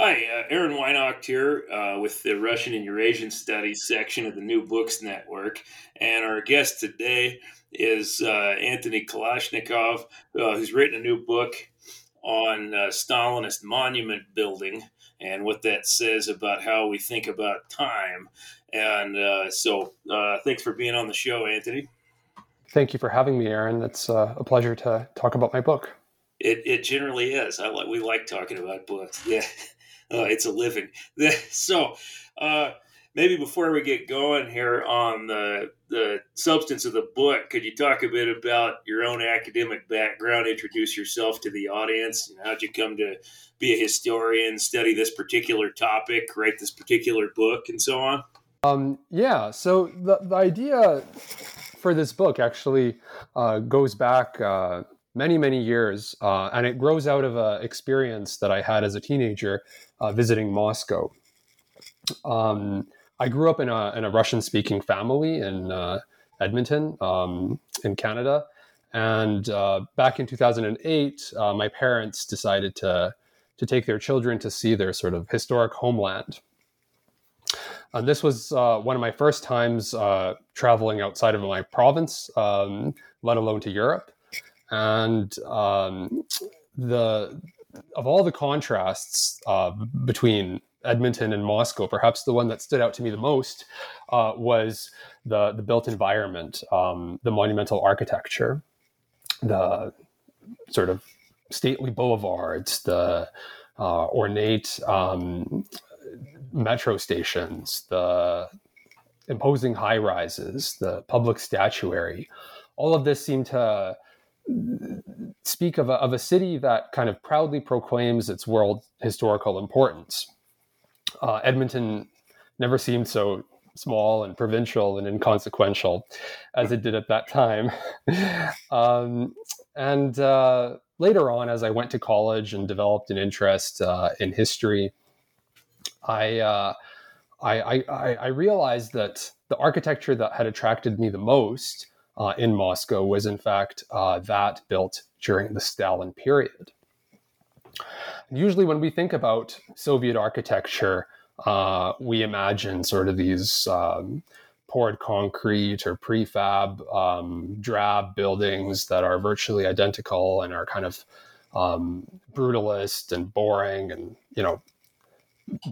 Hi, uh, Aaron Weinacht here uh, with the Russian and Eurasian Studies section of the New Books Network. And our guest today is uh, Antony Kalashnikov, uh, who's written a new book on uh, Stalinist monument building and what that says about how we think about time. And uh, so, thanks for being on the show, Antony. Thank you for having me, Aaron. It's a pleasure to talk about my book. It, it generally is. I like we like talking about books. Yeah uh, it's a living. so, uh, maybe before we get going here on the the substance of the book, could you talk a bit about your own academic background? Introduce yourself to the audience. And how'd you come to be a historian, study this particular topic, write this particular book, and so on? Um, yeah. So the the idea for this book actually uh, goes back uh, many many years, uh, and it grows out of an experience that I had as a teenager uh, visiting Moscow. Um, I grew up in a, in a Russian speaking family in uh, Edmonton, um, in Canada. And uh, back in 2008, uh, my parents decided to, to take their children to see their sort of historic homeland. And this was uh, one of my first times uh, traveling outside of my province, um, let alone to Europe. And um, the of all the contrasts uh, between Edmonton and Moscow, perhaps the one that stood out to me the most uh, was the the built environment, um, the monumental architecture, the sort of stately boulevards, the uh, ornate um, metro stations, the imposing high rises, the public statuary. All of this seemed to speak of a, of a city that kind of proudly proclaims its world historical importance. Uh, Edmonton never seemed so small and provincial and inconsequential as it did at that time. um, and uh, later on, as I went to college and developed an interest uh, in history, I, uh, I, I, I realized that the architecture that had attracted me the most uh, in Moscow was, in fact, uh, that built during the Stalin period. Usually, when we think about Soviet architecture, uh, we imagine sort of these um, poured concrete or prefab um, drab buildings that are virtually identical and are kind of um, brutalist and boring and you know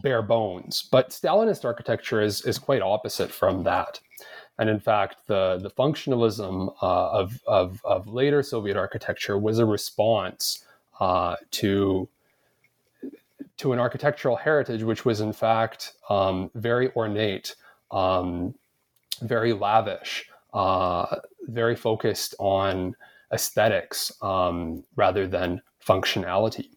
bare bones. But Stalinist architecture is is quite opposite from that. And in fact, the, the functionalism uh, of, of, of, later Soviet architecture was a response uh, to, to an architectural heritage which was, in fact, um, very ornate, um, very lavish, uh, very focused on aesthetics um, rather than functionality.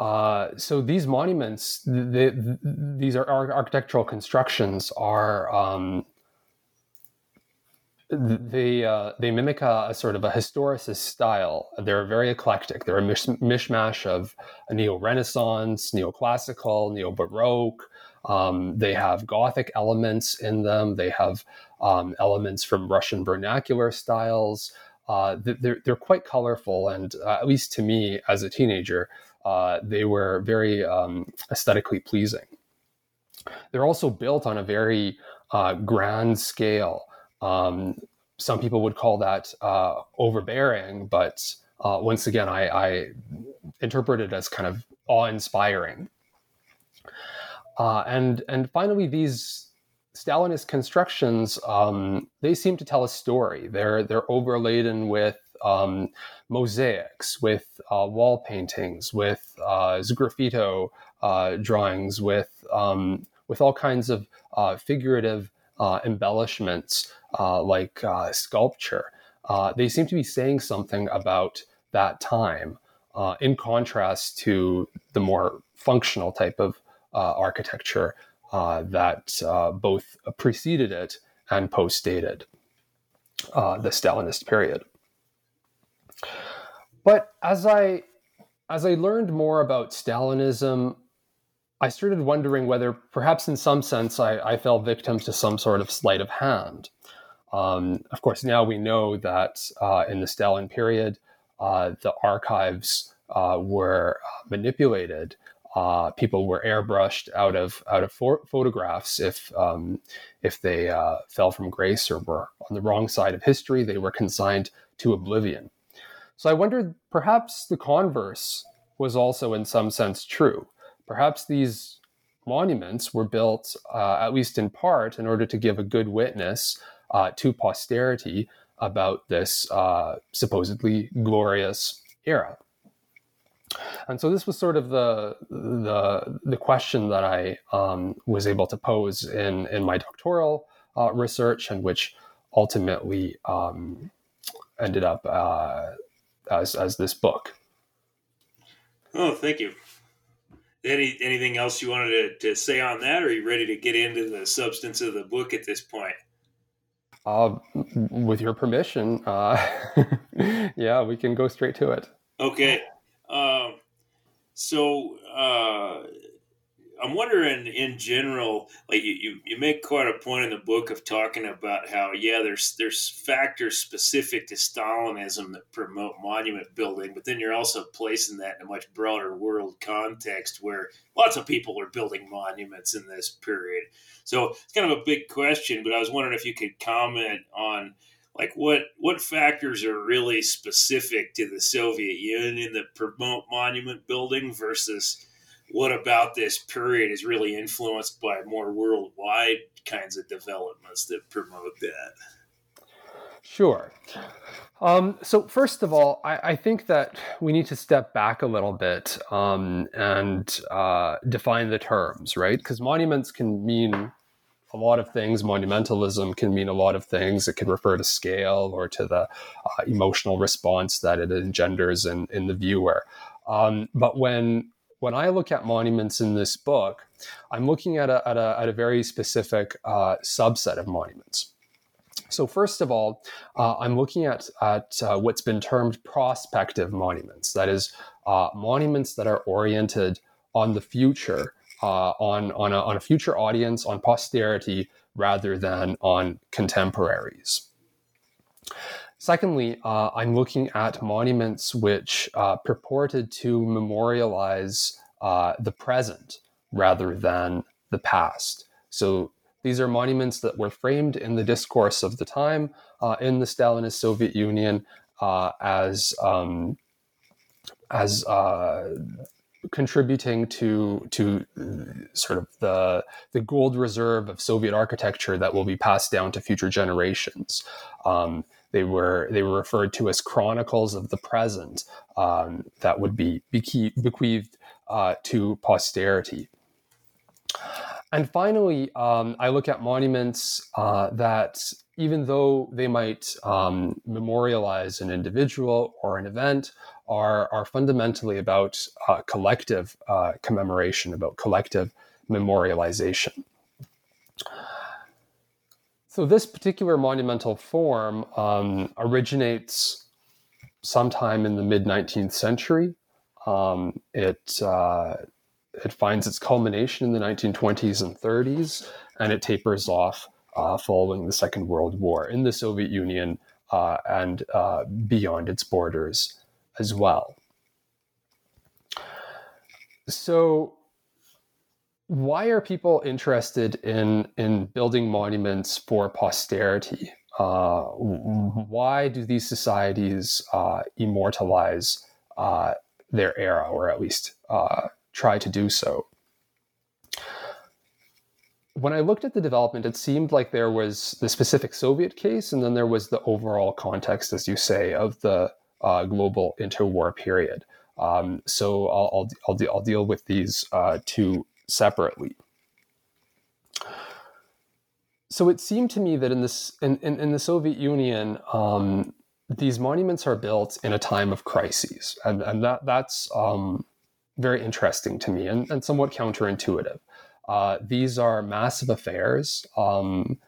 Uh, so these monuments, these are architectural constructions, are um, they uh, they mimic a, a, sort of a historicist style. They're very eclectic. They're a mish- mishmash of a neo-Renaissance, neoclassical, neo-Baroque. Um, they have Gothic elements in them. They have um, elements from Russian vernacular styles. Uh, they're, they're quite colorful, and uh, at least to me as a teenager, uh, they were very um, aesthetically pleasing. They're also built on a very uh, grand scale. Um, some people would call that uh, overbearing, but uh, once again, I, I, interpret it as kind of awe-inspiring. Uh, and and finally, these Stalinist constructions um, they seem to tell a story. They're they're overladen with um, mosaics, with uh, wall paintings, with uh, graffito uh, drawings, with um, with all kinds of uh, figurative uh, embellishments uh, like sculpture. they seem to be saying something about that time. in contrast to the more functional type of architecture that both preceded it and postdated the Stalinist period. But as I as I learned more about Stalinism, I started wondering whether, perhaps in some sense, I, I fell victim to some sort of sleight of hand. Um, of course, now we know that uh, in the Stalin period, uh, the archives uh, were manipulated. Uh, people were airbrushed out of out of for- photographs if um, if they uh, fell from grace or were on the wrong side of history. They were consigned to oblivion. So I wondered perhaps the converse was also in some sense true. Perhaps these monuments were built, uh, at least in part, in order to give a good witness uh, to posterity about this uh, supposedly glorious era. And so this was sort of the the, the question that I um, was able to pose in in my doctoral uh, research, and which ultimately um, ended up uh, as as this book. Oh, thank you. Any anything else you wanted to, to say on that, or are you ready to get into the substance of the book at this point? Uh, with your permission, uh, yeah, we can go straight to it. Okay. Um, so uh, I'm wondering in general, like you, you, you make quite a point in the book of talking about how, yeah, there's there's factors specific to Stalinism that promote monument building, but then you're also placing that in a much broader world context where lots of people are building monuments in this period. So it's kind of a big question, but I was wondering if you could comment on like what what factors are really specific to the Soviet Union that promote monument building versus what about this period is really influenced by more worldwide kinds of developments that promote that? Sure. Um, so first of all, I, I, think that we need to step back a little bit um, and uh, define the terms, right? Because monuments can mean a lot of things. Monumentalism can mean a lot of things. It can refer to scale or to the uh, emotional response that it engenders in, in the viewer. Um, but when when I look at monuments in this book, I'm looking at a, at a, at a very specific uh, subset of monuments. So, first of all, uh, I'm looking at, at uh, what's been termed prospective monuments. That is, uh, monuments that are oriented on the future, uh, on, on, a, on a future audience, on posterity, rather than on contemporaries. Secondly, uh, I'm looking at monuments which uh, purported to memorialize uh, the present rather than the past. So these are monuments that were framed in the discourse of the time uh, in the Stalinist Soviet Union uh, as um, as uh, contributing to to sort of the the gold reserve of Soviet architecture that will be passed down to future generations. Um, they were they were referred to as chronicles of the present um, that would be bequeathed uh, to posterity. And finally, um, I look at monuments uh, that, even though they might um, memorialize an individual or an event, are, are fundamentally about uh, collective uh, commemoration, about collective memorialization. So this particular monumental form um, originates sometime in the mid 19th century. Um, it uh, it finds its culmination in the 1920s and 30s, and it tapers off uh, following the Second World War in the Soviet Union uh, and uh, beyond its borders as well. So why are people interested in in building monuments for posterity? Uh, why do these societies uh, immortalize uh, their era, or at least uh, try to do so? When I looked at the development, it seemed like there was the specific Soviet case, and then there was the overall context, as you say, of the uh, global interwar period. Um, so I'll, I'll, I'll, de- I'll, deal with these uh, two separately. So it seemed to me that in this in, in, in the Soviet Union, um, these monuments are built in a time of crises, and, and that that's um, very interesting to me and, and somewhat counterintuitive. Uh, these are massive affairs. Um,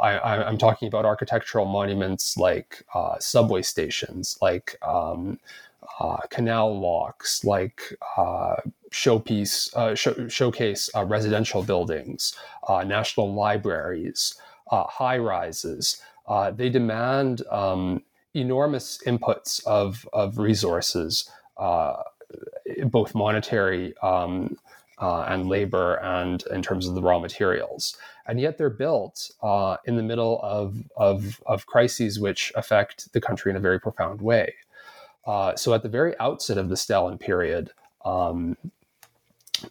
I, am talking about architectural monuments like uh, subway stations, like um, uh, canal locks, like uh, showpiece, uh, show, showcase uh, residential buildings, uh, national libraries, high rises. they demand um, enormous inputs of, of resources, both monetary um, and labor, and in terms of the raw materials and yet they're built in the middle of, of, of, crises which affect the country in a very profound way. Uh, so at the very outset of the Stalin period, um,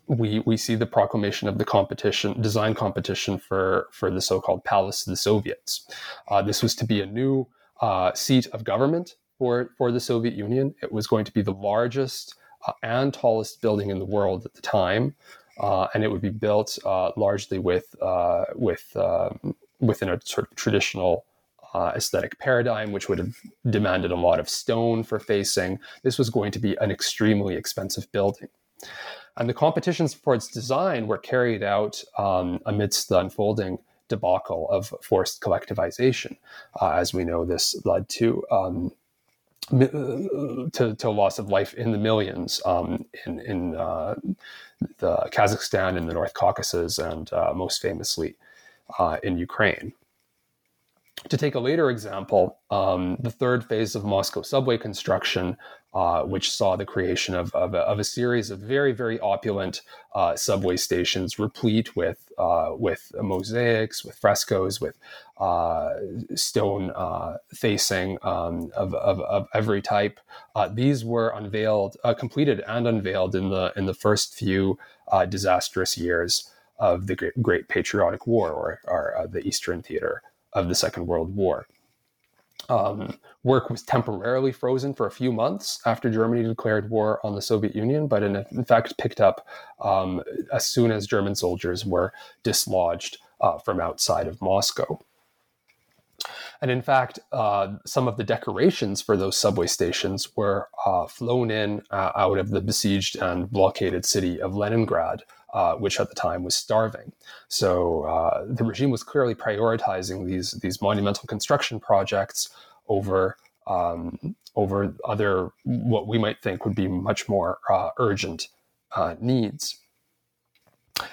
we we see the proclamation of the competition design competition for for the so-called Palace of the Soviets. Uh, this was to be a new uh, seat of government for for the Soviet Union. It was going to be the largest uh, and tallest building in the world at the time uh, and it would be built largely with with um, within a sort of traditional uh, aesthetic paradigm, which would have demanded a lot of stone for facing. This was going to be an extremely expensive building. And the competitions for its design were carried out um, amidst the unfolding debacle of forced collectivization. Uh, as we know, this led to um, to, to loss of life in the millions um, in, in uh, the Kazakhstan and the North Caucasus, and uh, most famously uh, in Ukraine. To take a later example, um, the third phase of Moscow subway construction uh, which saw the creation of, of, a, of, a, series of very, very opulent uh, subway stations, replete with uh, with mosaics, with frescoes, with uh, stone uh, facing um, of, of, of, every type. Uh, these were unveiled, completed, and unveiled in the in the first few disastrous years of the Great, Patriotic War, or, or the Eastern Theater of the Second World War. Um, work was temporarily frozen for a few months after Germany declared war on the Soviet Union, but in, in fact picked up um, as soon as German soldiers were dislodged uh, from outside of Moscow. And in fact, uh, some of the decorations for those subway stations were uh, flown in uh, out of the besieged and blockaded city of Leningrad uh, which at the time was starving. So uh, the regime was clearly prioritizing these these monumental construction projects over um, over other what we might think would be much more uh, urgent uh, needs.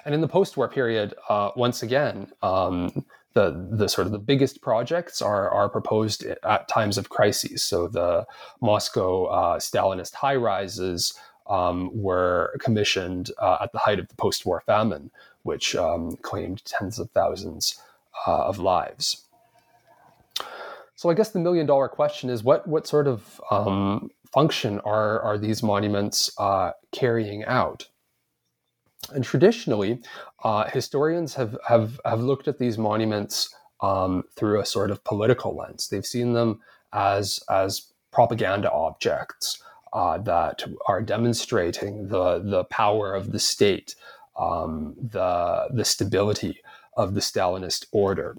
And in the post-war period, uh, once again. Um, the, the sort of the biggest projects are, are proposed at times of crises. So the Moscow Stalinist high rises um, were commissioned uh, at the height of the post war famine, which um, claimed tens of thousands uh, of lives. So I guess the million dollar question is what, what sort of um, function are, are these monuments uh, carrying out? And traditionally, uh, historians have, have, have looked at these monuments um, through a sort of political lens. They've seen them as, as propaganda objects uh, that are demonstrating the the power of the state, um, the the stability of the Stalinist order.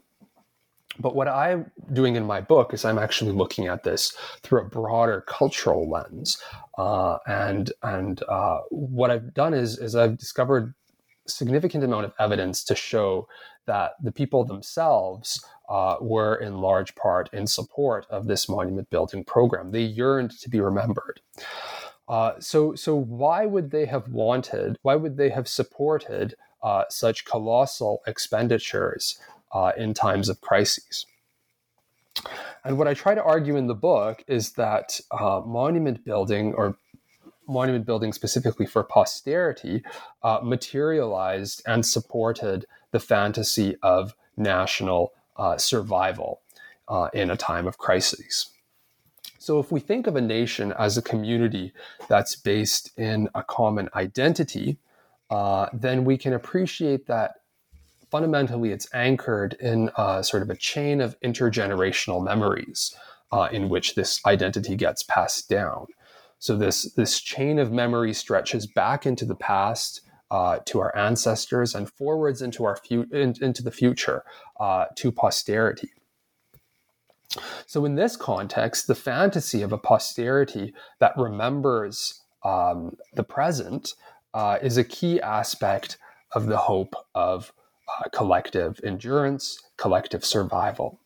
But what I'm doing in my book is I'm actually looking at this through a broader cultural lens, uh, and and uh, what I've done is is I've discovered significant amount of evidence to show that the people themselves uh, were in large part in support of this monument building program. They yearned to be remembered. Uh, so, so why would they have wanted? Why would they have supported uh, such colossal expenditures uh, in times of crises? And what I try to argue in the book is that uh, monument building, or monument building specifically for posterity, uh, materialized and supported the fantasy of national uh, survival uh, in a time of crises. So, if we think of a nation as a community that's based in a common identity, uh, then we can appreciate that fundamentally it's anchored in uh, sort of a chain of intergenerational memories uh, in which this identity gets passed down. So, this, this chain of memory stretches back into the past uh, to our ancestors and forwards into our fu- in, into the future uh, to posterity. So, in this context, the fantasy of a posterity that remembers um, the present uh, is a key aspect of the hope of uh, collective endurance, collective survival.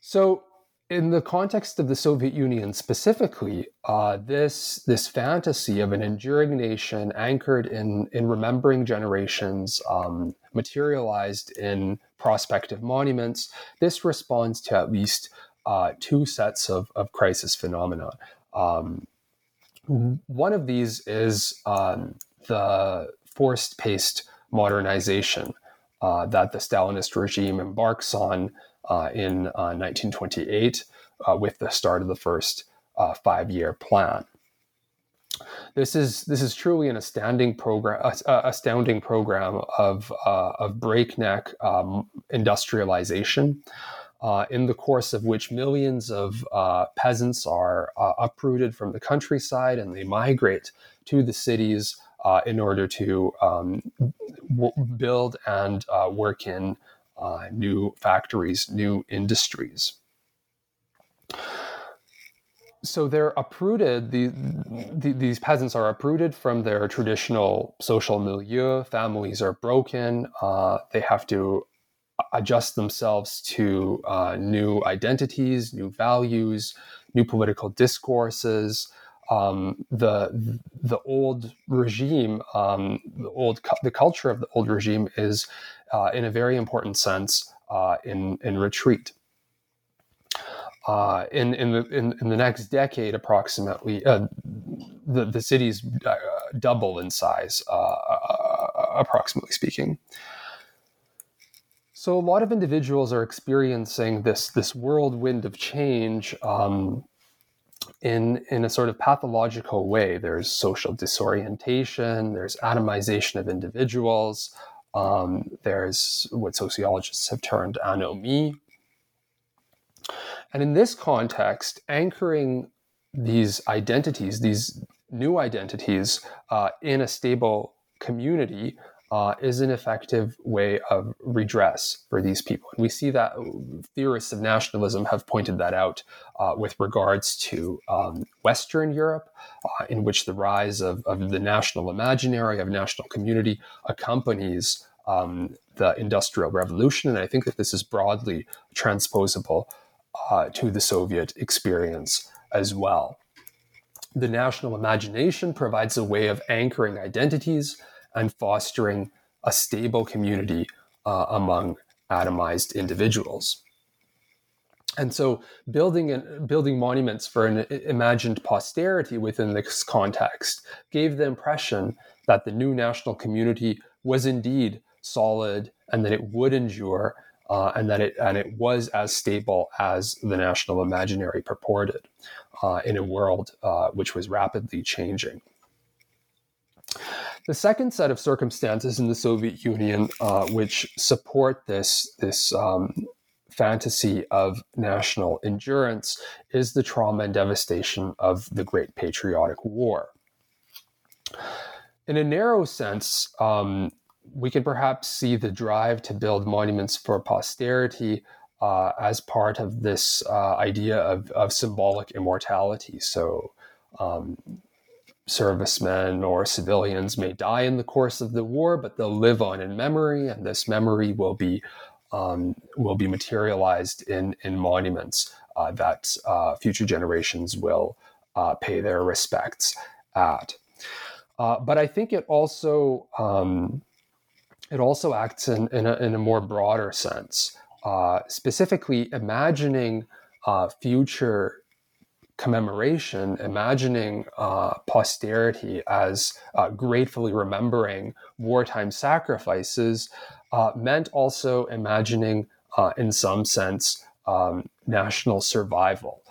So, in the context of the Soviet Union specifically, uh, this this fantasy of an enduring nation anchored in in remembering generations, um, materialized in prospective monuments. This responds to at least uh, two sets of, of crisis phenomena. Um, one of these is um, the forced paced modernization uh, that the Stalinist regime embarks on in 1928 uh, uh, with the start of the first uh, five-year plan. This is this is truly an astounding program, astounding program of of breakneck um, industrialization. Uh, in the course of which millions of uh, peasants are uh, uprooted from the countryside and they migrate to the cities in order to um, w- build and work in uh, new factories, new industries. So they're uprooted, the, the, these peasants are uprooted from their traditional social milieu. Families are broken. Uh, they have to adjust themselves to uh, new identities, new values, new political discourses. Um, the the old regime, um, the old the culture of the old regime is uh, in a very important sense uh, in, in retreat. Uh, in, in, the, in, in, the next decade, approximately, uh, the, the cities uh, double in size, uh, approximately speaking. So a lot of individuals are experiencing this, this whirlwind of change um, in, in a sort of pathological way. There's social disorientation, there's atomization of individuals, um, there's what sociologists have termed anomie. And in this context, anchoring these identities, these new identities, uh, in a stable community uh, is an effective way of redress for these people. And we see that theorists of nationalism have pointed that out uh, with regards to um, Western Europe, uh, in which the rise of, of, the national imaginary, of national community, accompanies um, the Industrial Revolution. And I think that this is broadly transposable uh, to the Soviet experience as well. The national imagination provides a way of anchoring identities and fostering a stable community uh, among atomized individuals. And so, building building monuments for an imagined posterity within this context gave the impression that the new national community was indeed solid, and that it would endure, uh, and that it and it was as stable as the national imaginary purported uh, in a world uh, which was rapidly changing. The second set of circumstances in the Soviet Union uh, which support this this um, fantasy of national endurance is the trauma and devastation of the Great Patriotic War. In a narrow sense, um, we can perhaps see the drive to build monuments for posterity uh, as part of this uh, idea of, of symbolic immortality. So, um, servicemen or civilians may die in the course of the war, but they'll live on in memory, and this memory will be um, will be materialized in in monuments uh, that uh, future generations will uh, pay their respects at. Uh, but I think it also um, it also acts in, in, a, in a more broader sense, uh, specifically imagining uh, future commemoration, imagining uh, posterity as uh, gratefully remembering wartime sacrifices, uh, meant also imagining, uh, in some sense, um, national survival.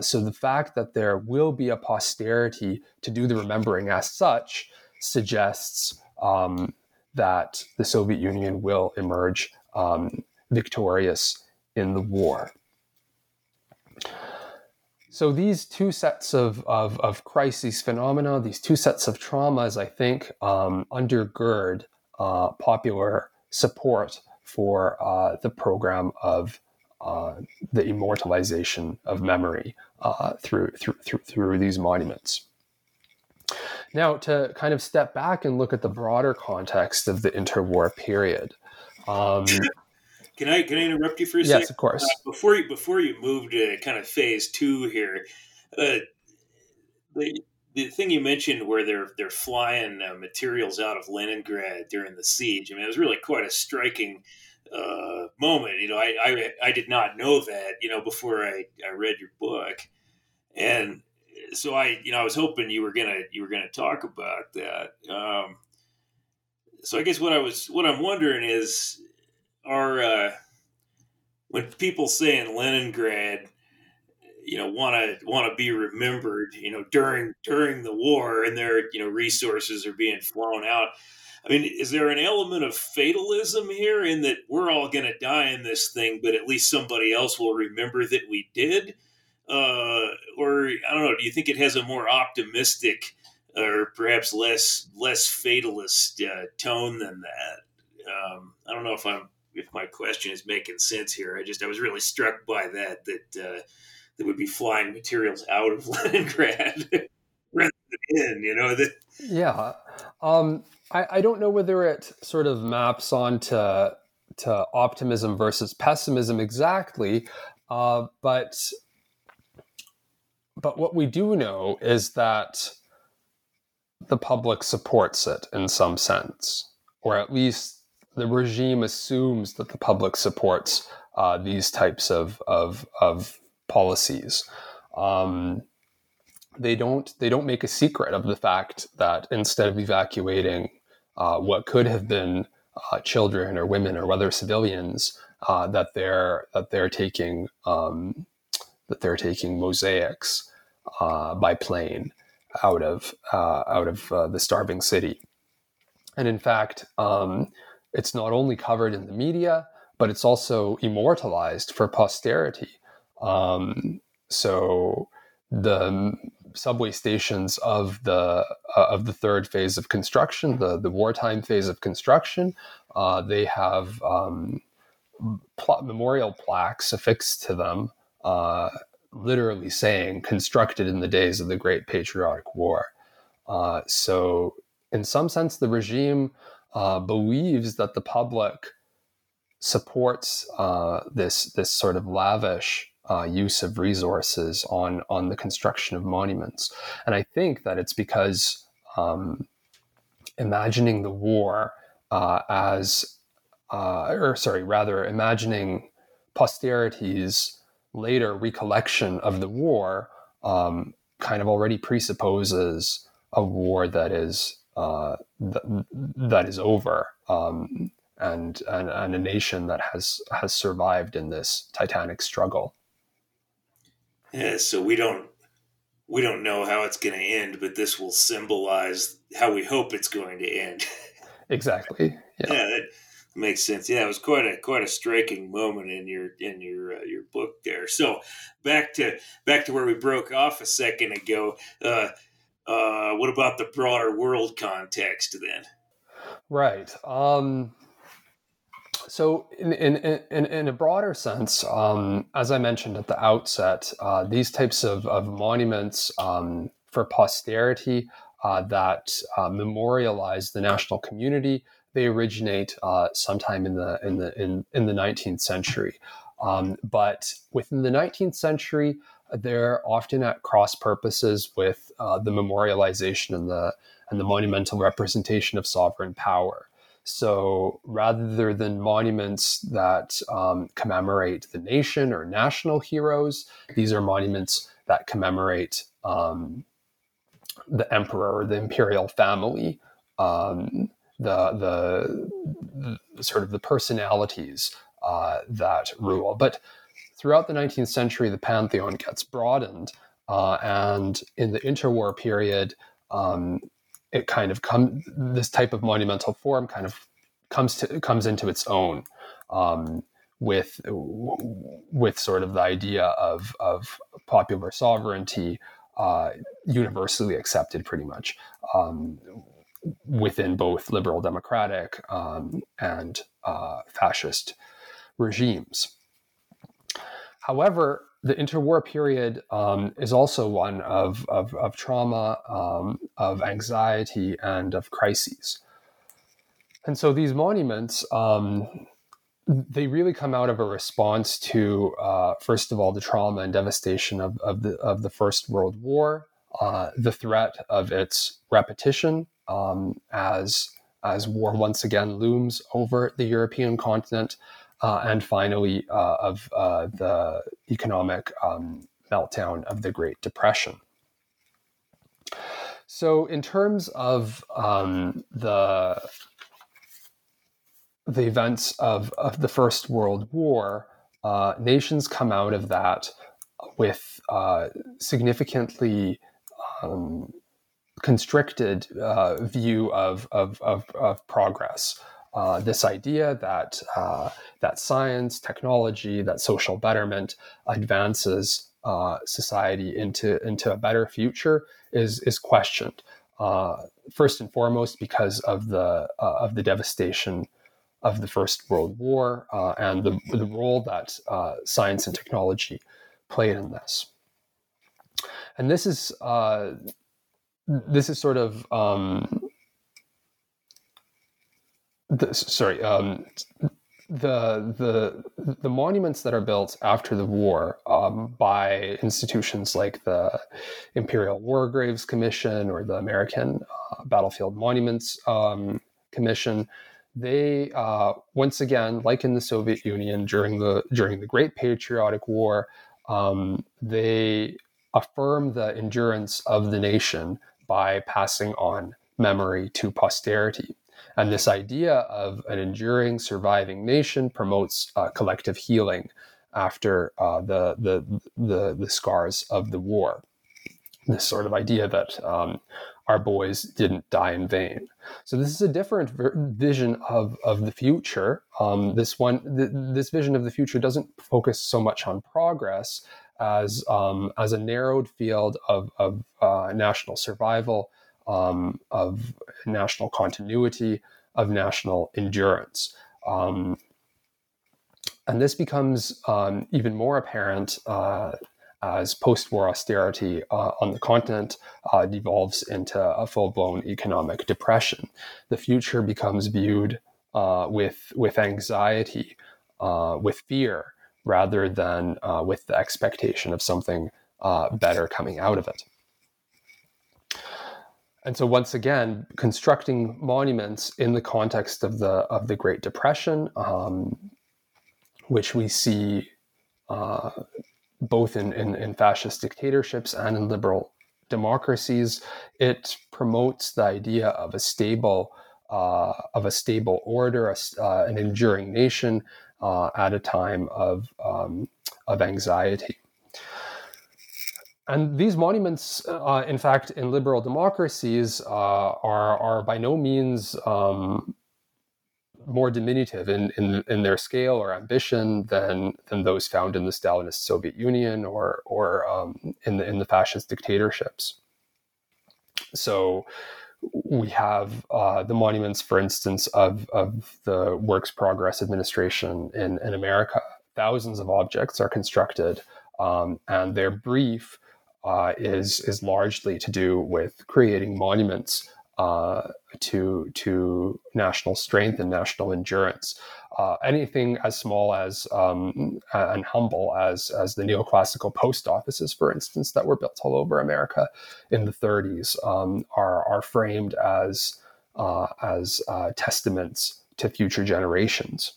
so the fact that there will be a posterity to do the remembering as such suggests um, that the Soviet Union will emerge um, victorious in the war. So these two sets of, of, of, crises phenomena, these two sets of traumas, I think, um, undergird uh, popular support for uh, the program of uh, the immortalization of memory uh, through, through, through, through these monuments. Now, to kind of step back and look at the broader context of the interwar period. Um, can I can I interrupt you for a yes, second? Yes, of course. Uh, before you before you move to kind of phase two here, uh, the the thing you mentioned where they're they're flying uh, materials out of Leningrad during the siege. I mean, it was really quite a striking uh, moment. You know, I, I I did not know that. You know, before I I read your book, and so I, you know, I was hoping you were gonna you were gonna talk about that. Um, so I guess what I was what I'm wondering is, are uh, when people say in Leningrad, you know, want to want to be remembered, you know, during during the war, and their you know resources are being flown out. I mean, is there an element of fatalism here in that we're all going to die in this thing, but at least somebody else will remember that we did? Uh, or I don't know. Do you think it has a more optimistic or perhaps less less fatalist uh, tone than that? Um, I don't know if I'm if my question is making sense here. I just I was really struck by that that uh, that would be flying materials out of Leningrad rather than in. You know that. Yeah, um, I, I don't know whether it sort of maps onto to optimism versus pessimism exactly, uh, but but what we do know is that the public supports it in some sense, or at least the regime assumes that the public supports uh, these types of of, of policies. Um, they don't they don't make a secret of the fact that instead of evacuating uh, what could have been uh, children or women or other civilians, uh, that they're that they're taking um, that they're taking mosaics uh, by plane out of uh, out of uh, the starving city. And in fact, um, it's not only covered in the media, but it's also immortalized for posterity. Um, so the subway stations of the uh, of the third phase of construction, the the wartime phase of construction, uh, they have um, pl- memorial plaques affixed to them uh, literally saying constructed in the days of the Great Patriotic War. Uh, so, in some sense, the regime uh, believes that the public supports uh, this this sort of lavish uh, use of resources on on the construction of monuments, and I think that it's because um, imagining the war uh, as, uh, or sorry, rather imagining posterity's later recollection of the war um, kind of already presupposes a war that is uh, th- that is over um, and, and and a nation that has has survived in this titanic struggle. Yeah, so we don't we don't know how it's going to end, but this will symbolize how we hope it's going to end. exactly. Yeah. yeah that, makes sense. Yeah, it was quite a quite a striking moment in your in your uh, your book there. So back to back to where we broke off a second ago. Uh, uh, what about the broader world context then? Right. Um, so, in, in, in, in, a broader sense, um, as I mentioned at the outset, uh, these types of, of monuments um, for posterity uh, that uh, memorialize the national community they originate uh, sometime in the in the in, in the 19th century. Um, but within the 19th century, they're often at cross purposes with uh, the memorialization and the and the monumental representation of sovereign power. So rather than monuments that um, commemorate the nation or national heroes, these are monuments that commemorate um, the emperor or the imperial family. Um, the the, the sort of the personalities uh, that rule. But throughout the 19th century, the pantheon gets broadened, uh, and in the interwar period, um, it kind of come this type of monumental form kind of comes to comes into its own. Um, with with sort of the idea of of popular sovereignty uh, universally accepted, pretty much. Um, within both liberal democratic um, and uh, fascist regimes. However, the interwar period um, is also one of, of, of trauma, um, of anxiety, and of crises. And so these monuments, um, they really come out of a response to, uh, first of all, the trauma and devastation of, of, the, of the First World War, uh, the threat of its repetition um, as, as war once again looms over the European continent, uh, and finally uh, of uh, the economic um, meltdown of the Great Depression. So, in terms of um, the the events of, of the First World War, uh, nations come out of that with uh, significantly um, constricted uh, view of, of, of, of progress. Uh, this idea that uh, that science, technology, that social betterment advances uh, society into into a better future is is questioned. Uh, first and foremost, because of the uh, of the devastation of the First World War and the the role that science and technology played in this. And this is this is sort of um, the, sorry, um, the the the monuments that are built after the war um, by institutions like the Imperial War Graves Commission or the American uh, Battlefield Monuments um, Commission, they uh, once again, like in the Soviet Union during the during the Great Patriotic War, um, they affirm the endurance of the nation by passing on memory to posterity. And this idea of an enduring, surviving nation promotes uh, collective healing after uh, the, the, the, the, scars of the war. This sort of idea that um, our boys didn't die in vain. So this is a different vision of, of the future. Um, this one, th- this vision of the future doesn't focus so much on progress as um, as a narrowed field of, of uh, national survival um, of national continuity, of national endurance. Um, and this becomes um, even more apparent uh, as post war austerity uh, on the continent uh, devolves into a full blown economic depression. The future becomes viewed uh, with, with anxiety, uh, with fear, rather than uh, with the expectation of something better coming out of it. And so once again, constructing monuments in the context of the of the Great Depression, um, which we see uh, both in, in, in fascist dictatorships and in liberal democracies, it promotes the idea of a stable uh, of a stable order, a, uh, an enduring nation uh, at a time of um, of anxiety. And these monuments, uh, in fact, in liberal democracies, uh, are are by no means um, more diminutive in, in, in their scale or ambition than than those found in the Stalinist Soviet Union or or um, in the in the fascist dictatorships. So we have uh, the monuments, for instance, of of the Works Progress Administration in in America. Thousands of objects are constructed, um, and they're brief uh, is is largely to do with creating monuments uh, to to national strength and national endurance. Uh, anything as small as um, and humble as as the neoclassical post offices, for instance, that were built all over America in the 30s, um, are are framed as uh, as uh, testaments to future generations.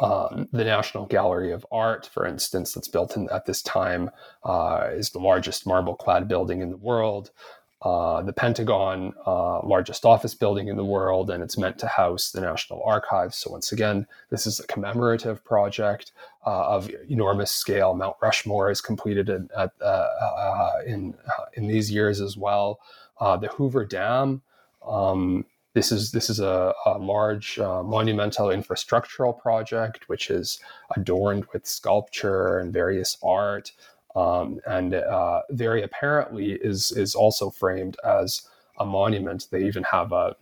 Um, the National Gallery of Art, for instance, that's built in, at this time, uh, is the largest marble clad building in the world. Uh, the Pentagon, uh, largest office building in the world, and it's meant to house the National Archives. So, once again, this is a commemorative project uh, of enormous scale. Mount Rushmore is completed in, at, uh, uh, in, in these years as well. the Hoover Dam. Um, this is this is a, a large uh, monumental infrastructural project which is adorned with sculpture and various art, um, and uh, very apparently is is also framed as a monument. They even have a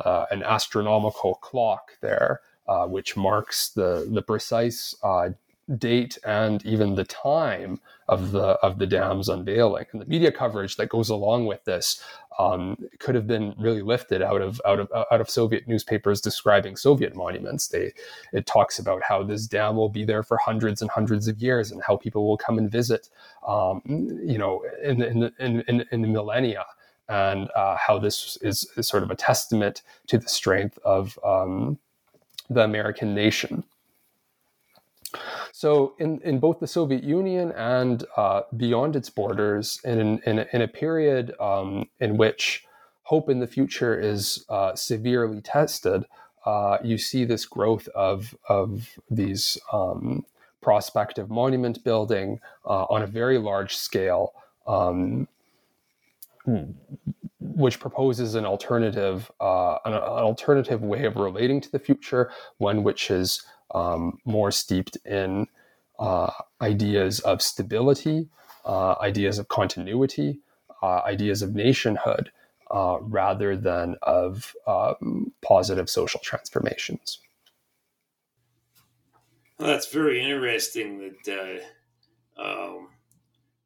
uh, an astronomical clock there, uh, which marks the the precise uh, date and even the time of the of the dam's unveiling and the media coverage that goes along with this um, could have been really lifted out of out of out of Soviet newspapers describing Soviet monuments. They it talks about how this dam will be there for hundreds and hundreds of years and how people will come and visit, um, you know, in in, in in in the millennia. And uh, how this is, is, sort of a testament to the strength of um, the American nation. So, in, in both the Soviet Union and uh, beyond its borders, in, in, in a period um, in which hope in the future is uh, severely tested, uh, you see this growth of, of these um, prospective monument building uh, on a very large scale, um, which proposes an alternative, uh, an, an, alternative way of relating to the future, one which is um, more steeped in uh, ideas of stability, uh, ideas of continuity, uh, ideas of nationhood, uh, rather than of um, positive social transformations. Well, that's very interesting that uh, um,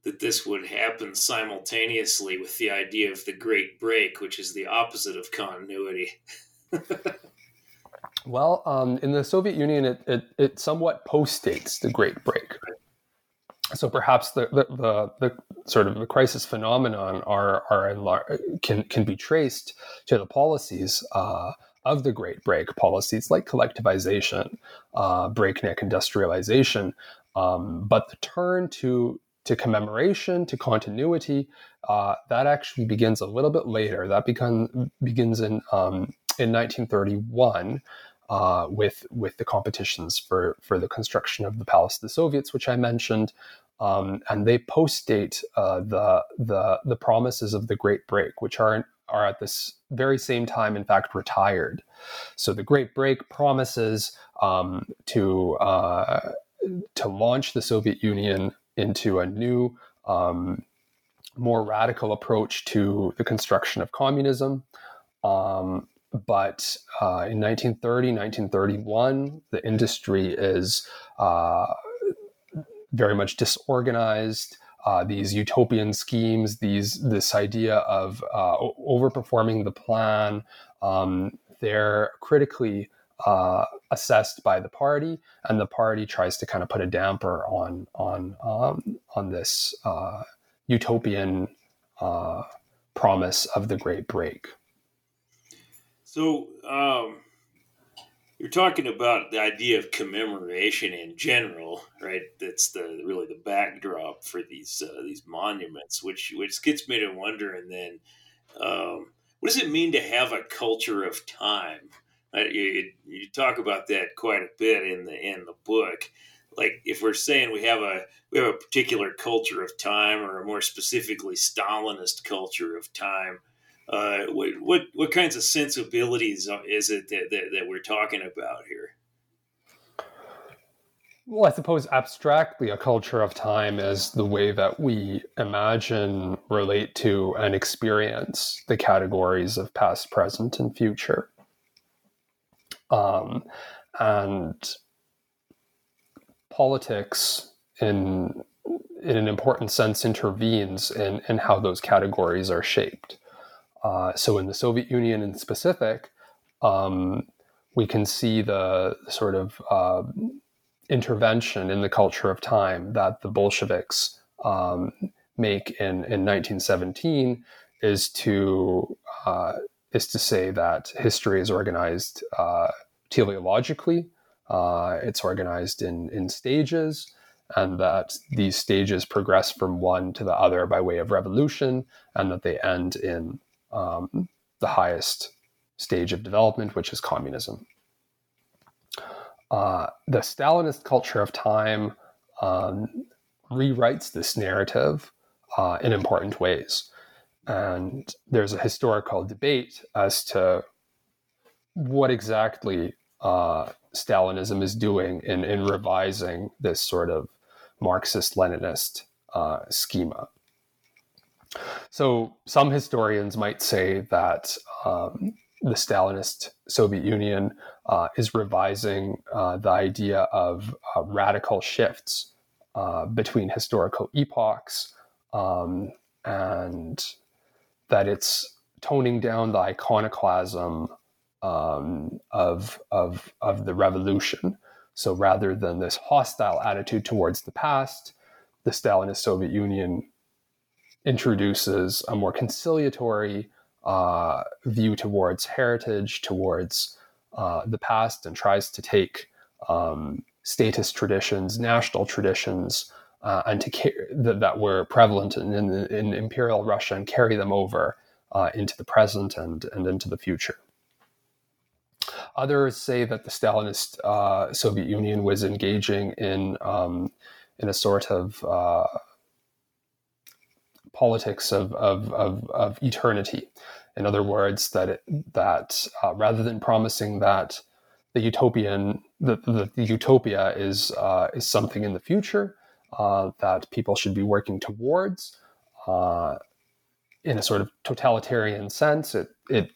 that this would happen simultaneously with the idea of the Great Break, which is the opposite of continuity. Well, um, in the Soviet Union, it, it, it somewhat postdates the Great Break. So perhaps the, the, the, the, sort of the crisis phenomenon are, are can, can be traced to the policies uh, of the Great Break, policies like collectivization, uh, breakneck industrialization. Um, but the turn to to commemoration, to continuity, uh, that actually begins a little bit later. That begun, begins in um, in 1931 uh, with with the competitions for for the construction of the Palace of the Soviets, which I mentioned, um, and they postdate uh, the the the promises of the Great Break, which are are at this very same time, in fact, retired. So the Great Break promises um, to uh, to launch the Soviet Union into a new, um, more radical approach to the construction of communism. Um, but uh, in 1930, 1931, the industry is uh, very much disorganized. Uh, these utopian schemes, these this idea of uh, overperforming the plan, um, they're critically uh, assessed by the party, and the party tries to kind of put a damper on on um, on this uh, utopian promise of the Great Break. So, um, you're talking about the idea of commemoration in general, right? That's the really the backdrop for these uh, these monuments, which which gets me to wonder. And then, um, what does it mean to have a culture of time? Uh, you, you talk about that quite a bit in the in the book. Like if we're saying we have a we have a particular culture of time, or a more specifically Stalinist culture of time, uh, what, what what kinds of sensibilities is it that, that, that we're talking about here? Well, I suppose abstractly, a culture of time is the way that we imagine, relate to, and experience the categories of past, present, and future. Um, and politics, in in an important sense, intervenes in, in how those categories are shaped. Uh, so in the Soviet Union in specific, um, we can see the sort of uh, intervention in the culture of time that the Bolsheviks um, make in, in 1917 is to uh, is to say that history is organized uh, teleologically. Uh, it's organized in in stages, and that these stages progress from one to the other by way of revolution, and that they end in um, the highest stage of development, which is communism. Uh, the Stalinist culture of time um, rewrites this narrative uh, in important ways. And there's a historical debate as to what exactly uh, Stalinism is doing in, in revising this sort of Marxist Leninist uh, schema. So some historians might say that um, the Stalinist Soviet Union uh, is revising uh, the idea of uh, radical shifts uh, between historical epochs um, and that it's toning down the iconoclasm um, of, of, of the revolution. So rather than this hostile attitude towards the past, the Stalinist Soviet Union introduces a more conciliatory uh, view towards heritage, towards uh, the past, and tries to take um, statist traditions, national traditions, uh, and to ca- that, that were prevalent in, in, in, imperial Russia and carry them over uh, into the present and, and into the future. Others say that the Stalinist uh, Soviet Union was engaging in um, in a sort of uh, politics of, of, of, of, eternity. In other words, that it, that uh, rather than promising that the utopian the, the, the utopia is uh, is something in the future uh, that people should be working towards uh, in a sort of totalitarian sense. It it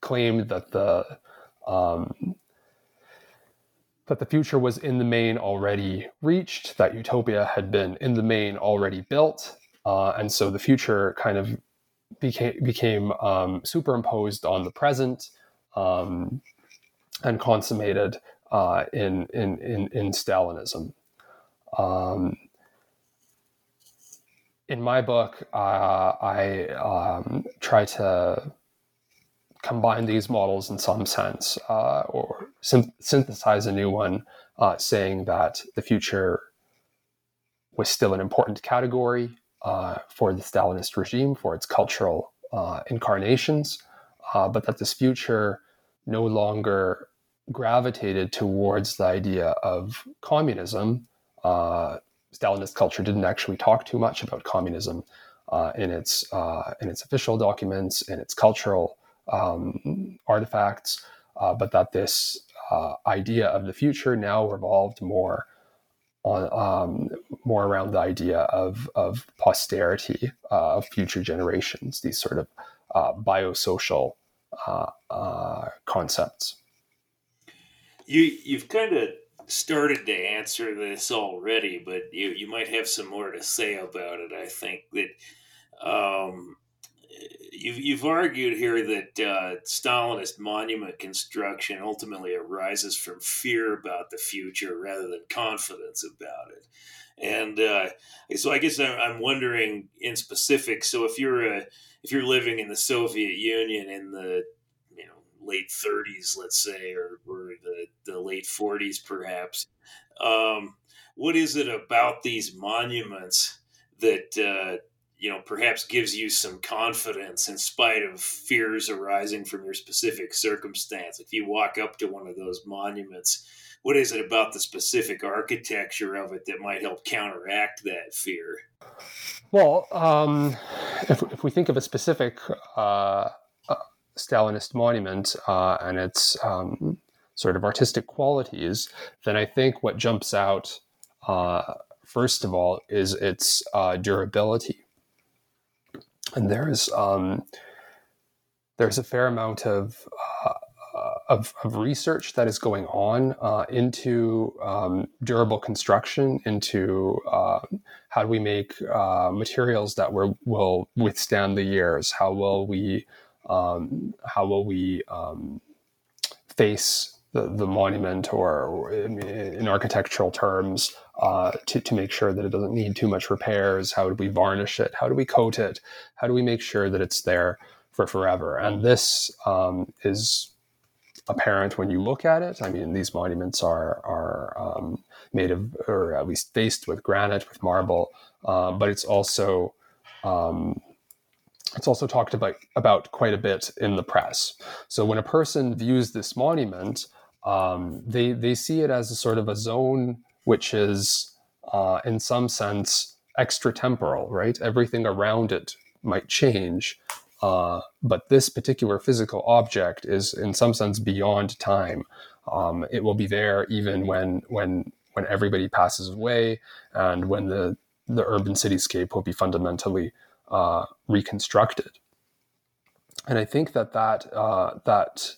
claimed that the um, that the future was in the main already reached, that utopia had been in the main already built, uh, and so the future kind of became became um, superimposed on the present um, and consummated uh, in, in in in Stalinism. Um, in my book, uh, I um, try to combine these models in some sense uh, or synthesize a new one, uh, saying that the future was still an important category uh, for the Stalinist regime, for its cultural uh, incarnations, uh, but that this future no longer gravitated towards the idea of communism. Uh, Stalinist culture didn't actually talk too much about communism in its in its official documents, in its cultural um, artifacts, uh, but that this uh, idea of the future now revolved more on um, more around the idea of of posterity uh, of future generations. These sort of uh, biosocial uh, uh, concepts. You you've kind of started to answer this already, but you you might have some more to say about it. I think that. Um, you've, you've argued here that uh, Stalinist monument construction ultimately arises from fear about the future rather than confidence about it. And uh, so I guess I'm wondering in specific. So if you're a, if you're living in the Soviet Union in the you know late 30s, let's say, or, or the, the late 40s, perhaps, um, what is it about these monuments that uh, you know perhaps gives you some confidence in spite of fears arising from your specific circumstance. If you walk up to one of those monuments what is it about the specific architecture of it that might help counteract that fear? Well um, if, if, we think of a specific uh, uh, stalinist monument uh, and its um, sort of artistic qualities then i think what jumps out uh, first of all is its uh, durability and there's um, there's a fair amount of, uh, of, of research that is going on uh, into um, durable construction, into uh, how do we make uh, materials that will withstand the years? How will we um, how will we um, face the, the monument or in, in architectural terms uh, to, to make sure that it doesn't need too much repairs? How do we varnish it? How do we coat it? How do we make sure that it's there for forever? And this um, is apparent when you look at it. I mean, these monuments are are um, made of, or at least faced with granite, with marble, uh, but it's also um, it's also talked about about quite a bit in the press. So when a person views this monument, um, they they see it as a sort of a zone which is, uh, in some sense, extratemporal, right? Everything around it might change, uh, but this particular physical object is, in some sense, beyond time. Um, it will be there even when when when everybody passes away, and when the the urban cityscape will be fundamentally uh, reconstructed. and I think that that uh, that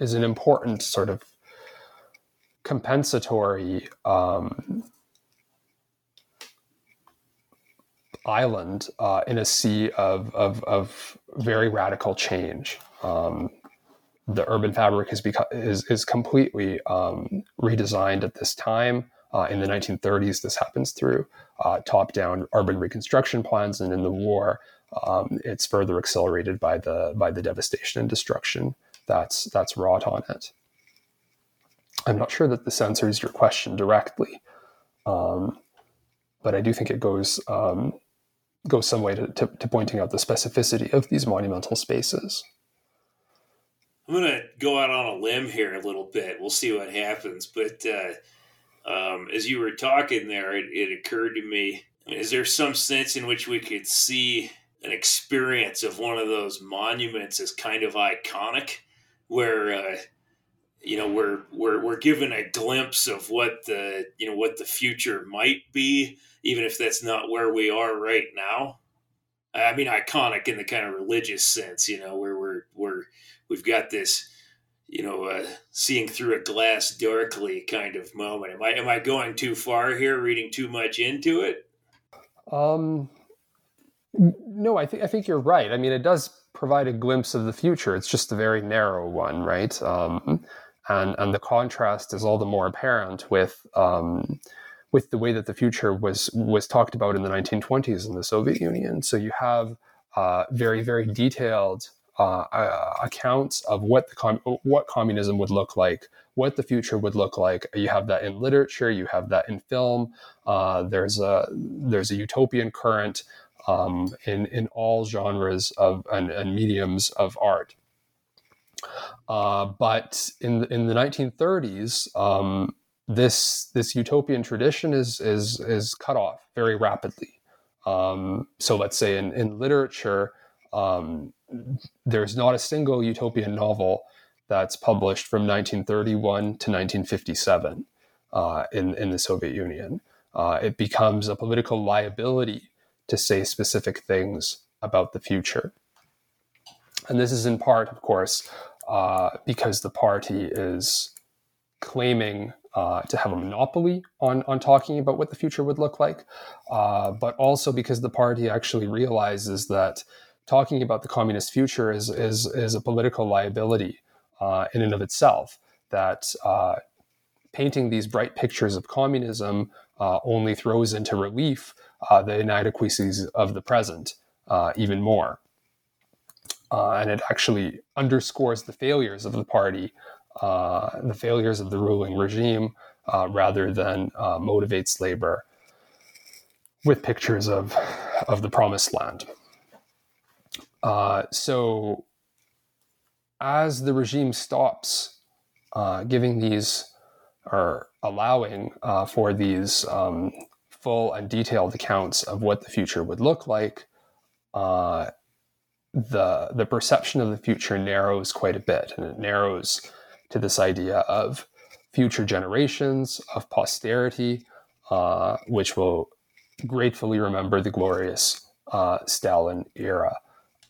is an important sort of compensatory um, island uh, in a sea of, of, of, very radical change. Um, the urban fabric is, beca- is, is completely um, redesigned at this time. Uh, in the 1930s, this happens through uh, top down urban reconstruction plans, and in the war, um, it's further accelerated by the, by the devastation and destruction that's, that's wrought on it. I'm not sure that this answers your question directly, um, but I do think it goes um, goes some way to, to, to, pointing out the specificity of these monumental spaces. I'm going to go out on a limb here a little bit. We'll see what happens. But uh, um, as you were talking there, it, it occurred to me is there some sense in which we could see an experience of one of those monuments as kind of iconic, where uh, you know we're we're we're given a glimpse of what the you know what the future might be, even if that's not where we are right now. I mean, iconic in the kind of religious sense, you know, where we're we're we've got this, you know, uh, seeing through a glass darkly kind of moment. Am I am I going too far here, reading too much into it? Um, no, I think I think you're right. I mean, it does provide a glimpse of the future. It's just a very narrow one, right? Um, and and the contrast is all the more apparent with. Um, with the way that the future was was talked about in the 1920s in the Soviet Union. So you have uh, very very detailed uh, uh, accounts of what the com- what communism would look like, what the future would look like. You have that in literature, you have that in film. Uh, there's a there's a utopian current um, in in all genres of and, and mediums of art. Uh, but in in the 1930s, um, this this utopian tradition is is is cut off very rapidly. Um, so let's say in in literature, um, there's not a single utopian novel that's published from 1931 to 1957 uh, in in the Soviet Union. Uh, it becomes a political liability to say specific things about the future, and this is in part, of course, uh, because the party is claiming uh, to have a monopoly on, on talking about what the future would look like, uh, but also because the party actually realizes that talking about the communist future is, is, is a political liability uh, in and of itself, that uh, painting these bright pictures of communism only throws into relief the inadequacies of the present even more. And it actually underscores the failures of the party uh, the failures of the ruling regime uh, rather than uh, motivates labor with pictures of, of the promised land. Uh, so, as the regime stops uh, giving these or allowing for these um, full and detailed accounts of what the future would look like, the the perception of the future narrows quite a bit, and it narrows to this idea of future generations, of posterity, uh, which will gratefully remember the glorious uh, Stalin era.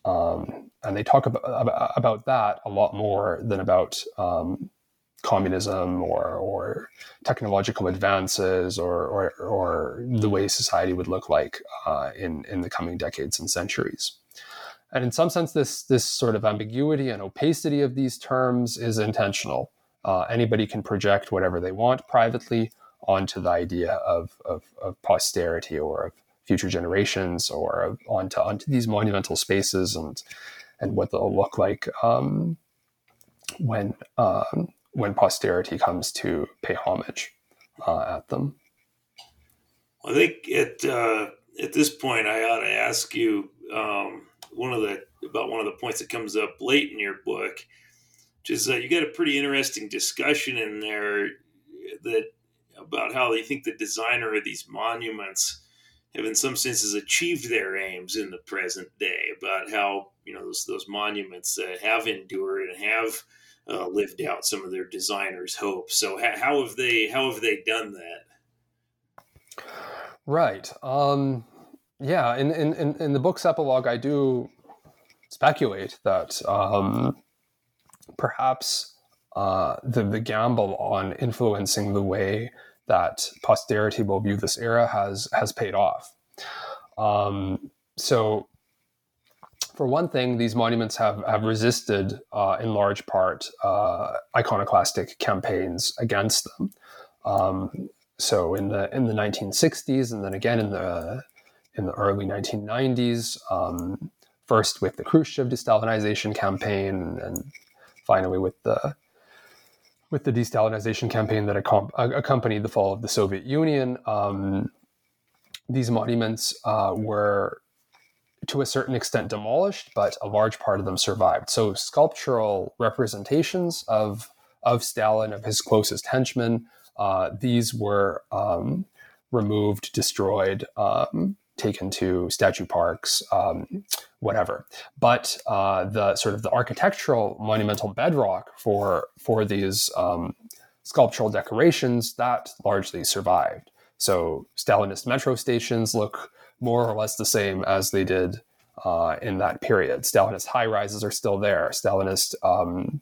Um, and they talk about, about, that a lot more than about um, communism or, or technological advances or, or, or, the way society would look like uh, in, in the coming decades and centuries. And in some sense, this this sort of ambiguity and opacity of these terms is intentional. Uh, anybody can project whatever they want privately onto the idea of, of, of posterity or of future generations or of, onto onto these monumental spaces and and what they'll look like um, when um, when posterity comes to pay homage uh, at them. I think at uh, at this point, I ought to ask you. Um, one of the about one of the points that comes up late in your book, which is that you got a pretty interesting discussion in there that about how they think the designer of these monuments have in some senses achieved their aims in the present day about how you know those those monuments uh, have endured and have uh, lived out some of their designers hopes. So ha- how have they how have they done that? Right. Um yeah, in, in, in the book's epilogue, I do speculate that um, perhaps uh, the, the gamble on influencing the way that posterity will view this era has has paid off. Um, so, for one thing, these monuments have have resisted, uh, in large part, uh, iconoclastic campaigns against them. Um, so, in the in the 1960s, and then again in the in the early 1990s, um, first with the Khrushchev de-Stalinization campaign, and finally with the with the de-Stalinization campaign that accompanied the fall of the Soviet Union. Um, these monuments uh, were to a certain extent demolished, but a large part of them survived. So sculptural representations of of Stalin, of his closest henchmen, uh, these were um, removed, destroyed, um, taken to statue parks, um, whatever. But uh, the sort of the architectural monumental bedrock for for these um, sculptural decorations that largely survived. So Stalinist metro stations look more or less the same as they did uh, in that period. Stalinist high rises are still there. Stalinist um,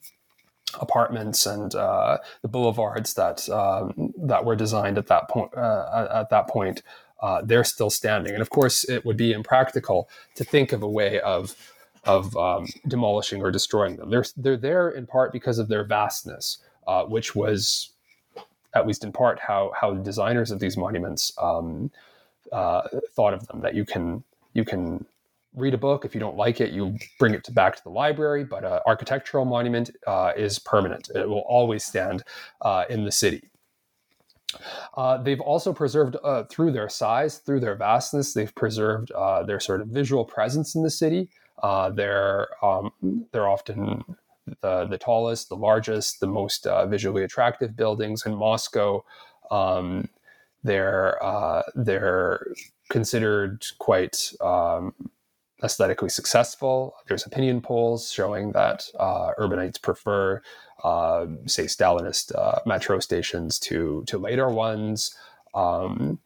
apartments and uh, the boulevards that um, that were designed at that point uh, at that point uh, they're still standing. And of course, it would be impractical to think of a way of of um, demolishing or destroying them. They're they're there in part because of their vastness, uh, which was at least in part how how designers of these monuments um, uh, thought of them. That you can you can read a book if you don't like it, you bring it to back to the library. But an architectural monument uh, is permanent; it will always stand uh, in the city. Uh, they've also preserved, uh, through their size, through their vastness, they've preserved uh, their sort of visual presence in the city. Uh, they're um, they're often the the tallest, the largest, the most uh, visually attractive buildings in Moscow. Um, they're uh, they're considered quite um, aesthetically successful. There's opinion polls showing that urbanites prefer uh, say Stalinist uh, metro stations to to later ones. Um,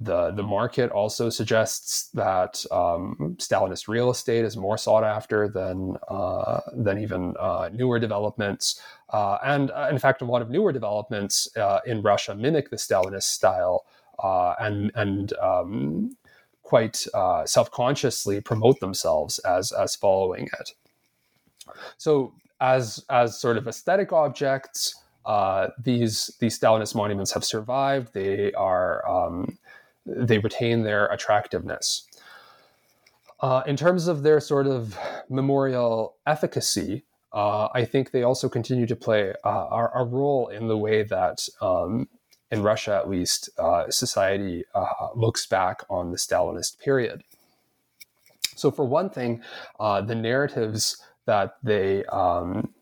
the the market also suggests that um, Stalinist real estate is more sought after than uh, than even uh, newer developments, uh, and uh, in fact, a lot of newer developments in Russia mimic the Stalinist style and and um, quite self consciously promote themselves as as following it. So as as sort of aesthetic objects, uh, these these Stalinist monuments have survived. They are um, they retain their attractiveness. Uh, in terms of their sort of memorial efficacy, uh, I think they also continue to play uh, a, role in the way that, um, in Russia at least, uh, society uh, looks back on the Stalinist period. So, for one thing, the narratives that they um,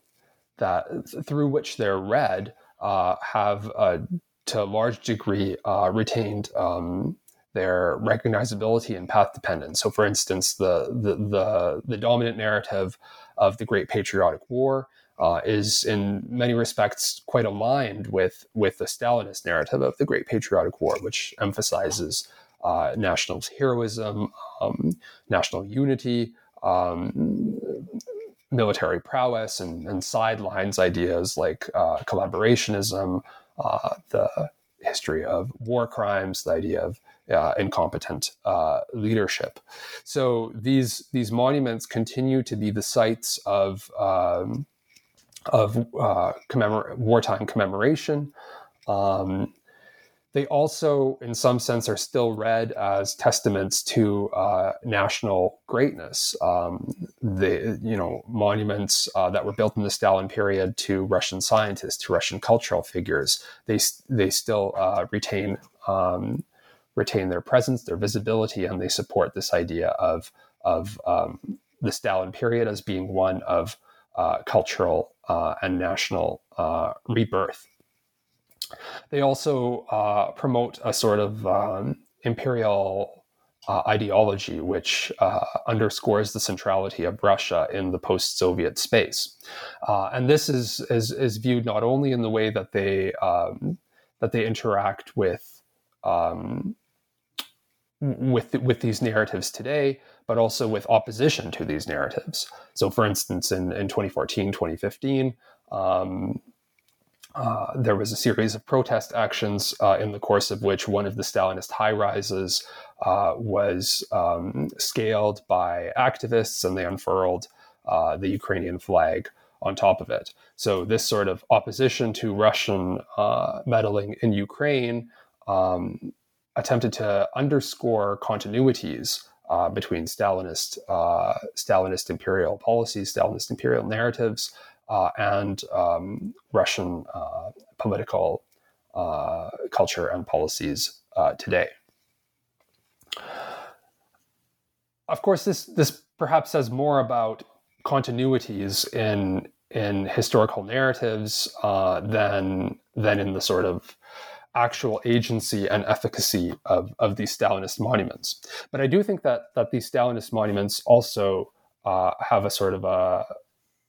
that through which they're read uh, have uh, to a large degree uh, retained um, their recognizability and path dependence. So, for instance, the, the the the, dominant narrative of the Great Patriotic War uh, is, in many respects, quite aligned with with the Stalinist narrative of the Great Patriotic War, which emphasizes uh, national heroism, um, national unity. Um, military prowess and, and sidelines ideas like uh, collaborationism, uh, the history of war crimes, the idea of uh, incompetent uh, leadership. So these these monuments continue to be the sites of um, of uh, commemor- wartime commemoration. Um, they also, in some sense, are still read as testaments to uh, national greatness. Um, the you know monuments uh, that were built in the Stalin period to Russian scientists, to Russian cultural figures, they they still uh, retain um, retain their presence, their visibility, and they support this idea of of um, the Stalin period as being one of uh, cultural uh, and national uh, rebirth. They also uh, promote a sort of um, imperial uh, ideology, which uh, underscores the centrality of Russia in the post-Soviet space. Uh, and this is, is, is viewed not only in the way that they um, that they interact with um, with with these narratives today, but also with opposition to these narratives. So, for instance, in, in 2014, 2015, um, uh, there was a series of protest actions uh, in the course of which one of the Stalinist high rises uh, was um, scaled by activists and they unfurled uh, the Ukrainian flag on top of it. So, this sort of opposition to Russian uh, meddling in Ukraine um, attempted to underscore continuities between Stalinist Stalinist imperial policies, Stalinist imperial narratives, and um, Russian uh, political uh, culture and policies uh, today. Of course, this this perhaps says more about continuities in in historical narratives uh, than than in the sort of actual agency and efficacy of, of these Stalinist monuments. But I do think that that these Stalinist monuments also uh, have a sort of a,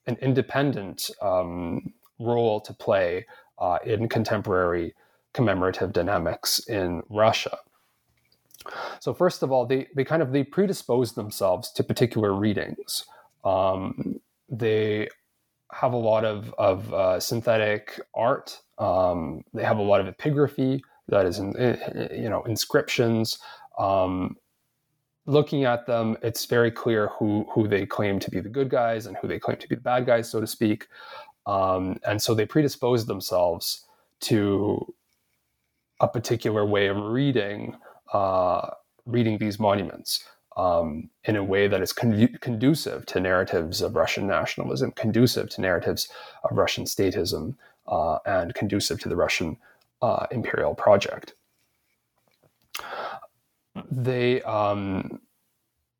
an independent um, role to play uh, in contemporary commemorative dynamics in Russia. So first of all, they, they kind of they predispose themselves to particular readings. Um, they have a lot of, of uh, synthetic art. Um, they have a lot of epigraphy, that is, in, you know, inscriptions. Um, looking at them, it's very clear who who they claim to be the good guys and who they claim to be the bad guys, so to speak. Um, and so they predispose themselves to a particular way of reading uh, reading these monuments um, in a way that is con- conducive to narratives of Russian nationalism, conducive to narratives of Russian statism, uh, and conducive to the Russian uh, imperial project they um,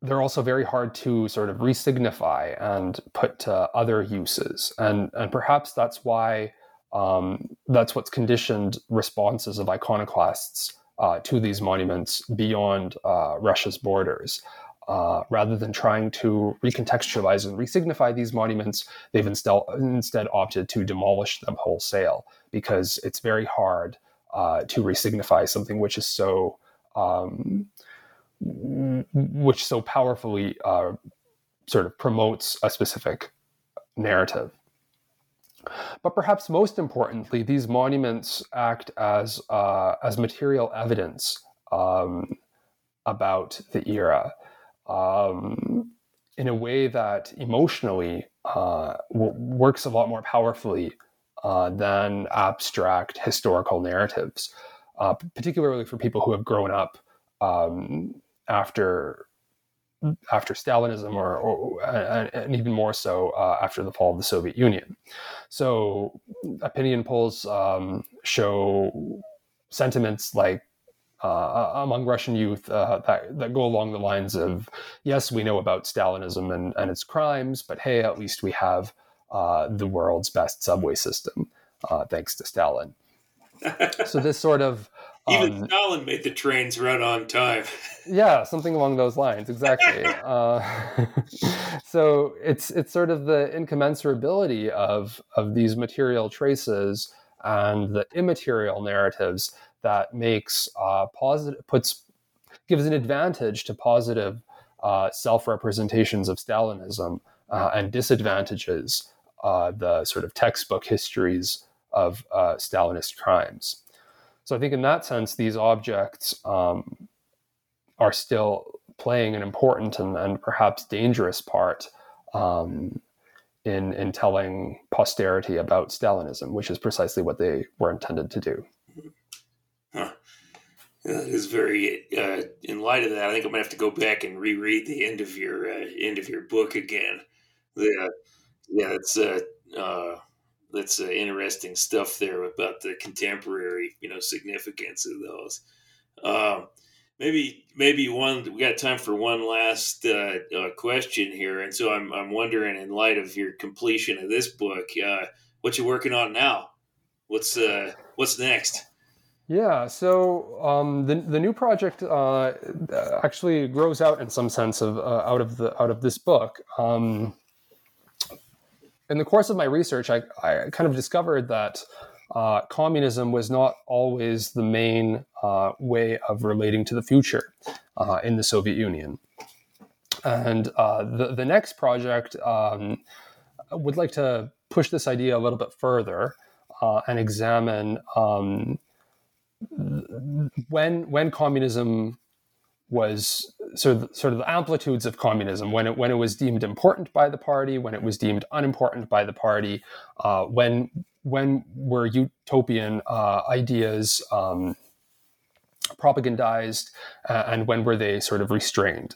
they're also very hard to sort of resignify and put to other uses, and and perhaps that's why um, that's what's conditioned responses of iconoclasts uh, to these monuments beyond uh, Russia's borders. Uh, rather than trying to recontextualize and resignify these monuments, they've instead, instead opted to demolish them wholesale because it's very hard uh, to resignify something which is so um, which so powerfully uh, sort of promotes a specific narrative. But perhaps most importantly, these monuments act as uh, as material evidence um, about the era um, in a way that emotionally uh, w- works a lot more powerfully uh, than abstract historical narratives, uh, particularly for people who have grown up um, after after Stalinism, or, or and even more so uh, after the fall of the Soviet Union. So, opinion polls um, show sentiments like uh, among Russian youth uh, that, that go along the lines of, yes, we know about Stalinism and, and its crimes, but hey, at least we have uh, the world's best subway system, uh, thanks to Stalin. So this sort of even um, Stalin made the trains run on time. yeah, something along those lines, exactly. uh, so it's it's sort of the incommensurability of of these material traces and the immaterial narratives that makes uh, positive puts gives an advantage to positive uh, self representations of Stalinism uh, and disadvantages uh, the sort of textbook histories of uh, Stalinist crimes. So I think in that sense, these objects um, are still playing an important and, and perhaps dangerous part um, in in telling posterity about Stalinism, which is precisely what they were intended to do. Huh. That is very. Uh, in light of that, I think I'm gonna have to go back and reread the end of your uh, end of your book again. Yeah, yeah, it's uh, uh that's uh, interesting stuff there about the contemporary, you know, significance of those. Um, maybe, maybe one. We got time for one last uh, uh, question here, and so I'm I'm wondering, in light of your completion of this book, uh, what you're working on now? What's uh, what's next? Yeah, so um, the the new project uh, actually grows out in some sense of out of the out of this book. Um, in the course of my research, I, I kind of discovered that uh, communism was not always the main uh, way of relating to the future uh, in the Soviet Union. And uh, the the next project um, would like to push this idea a little bit further uh, and examine um, when when communism was sort of sort of the amplitudes of communism when it when it was deemed important by the party, when it was deemed unimportant by the party, uh, when when were utopian uh, ideas um, propagandized, uh, and when were they sort of restrained?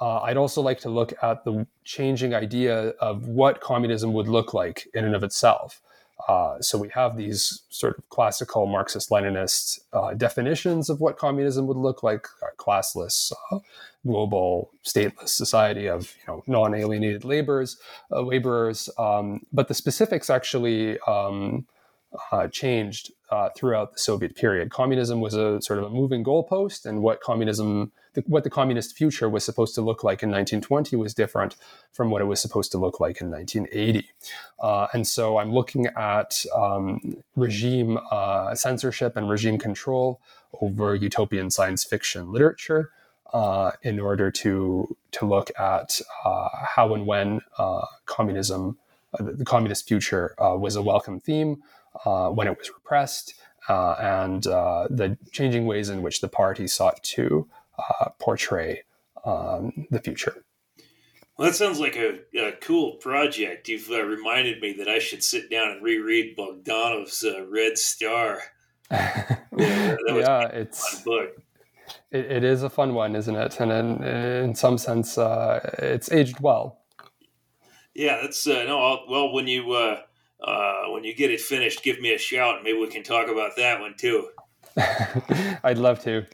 Uh, I'd also like to look at the changing idea of what communism would look like in and of itself. Uh, so we have these sort of classical Marxist-Leninist uh, definitions of what communism would look like: classless, uh, global, stateless society of you know non-alienated laborers, uh, laborers. Um, but the specifics actually um, uh, changed uh, throughout the Soviet period. Communism was a sort of a moving goalpost, and what communism, the, what the communist future was supposed to look like in 1920 was different from what it was supposed to look like in 1980. Uh, and so I'm looking at um, regime uh, censorship and regime control over utopian science fiction literature. Uh, in order to to look at uh, how and when uh, communism, the communist future, was a welcome theme, uh, when it was repressed, uh, and uh, the changing ways in which the party sought to uh, portray um, the future. Well, that sounds like a, a cool project. You've uh, reminded me that I should sit down and reread Bogdanov's Red Star. yeah, yeah it's book. It, it is a fun one, isn't it? And in, in some sense, it's aged well. Yeah, that's no. Well, when you uh, when you get it finished, give me a shout. and Maybe we can talk about that one too. I'd love to.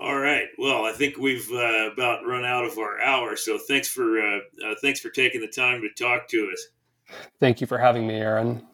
All right. Well, I think we've uh, about run out of our hour. So thanks for uh, uh, thanks for taking the time to talk to us. Thank you for having me, Aaron.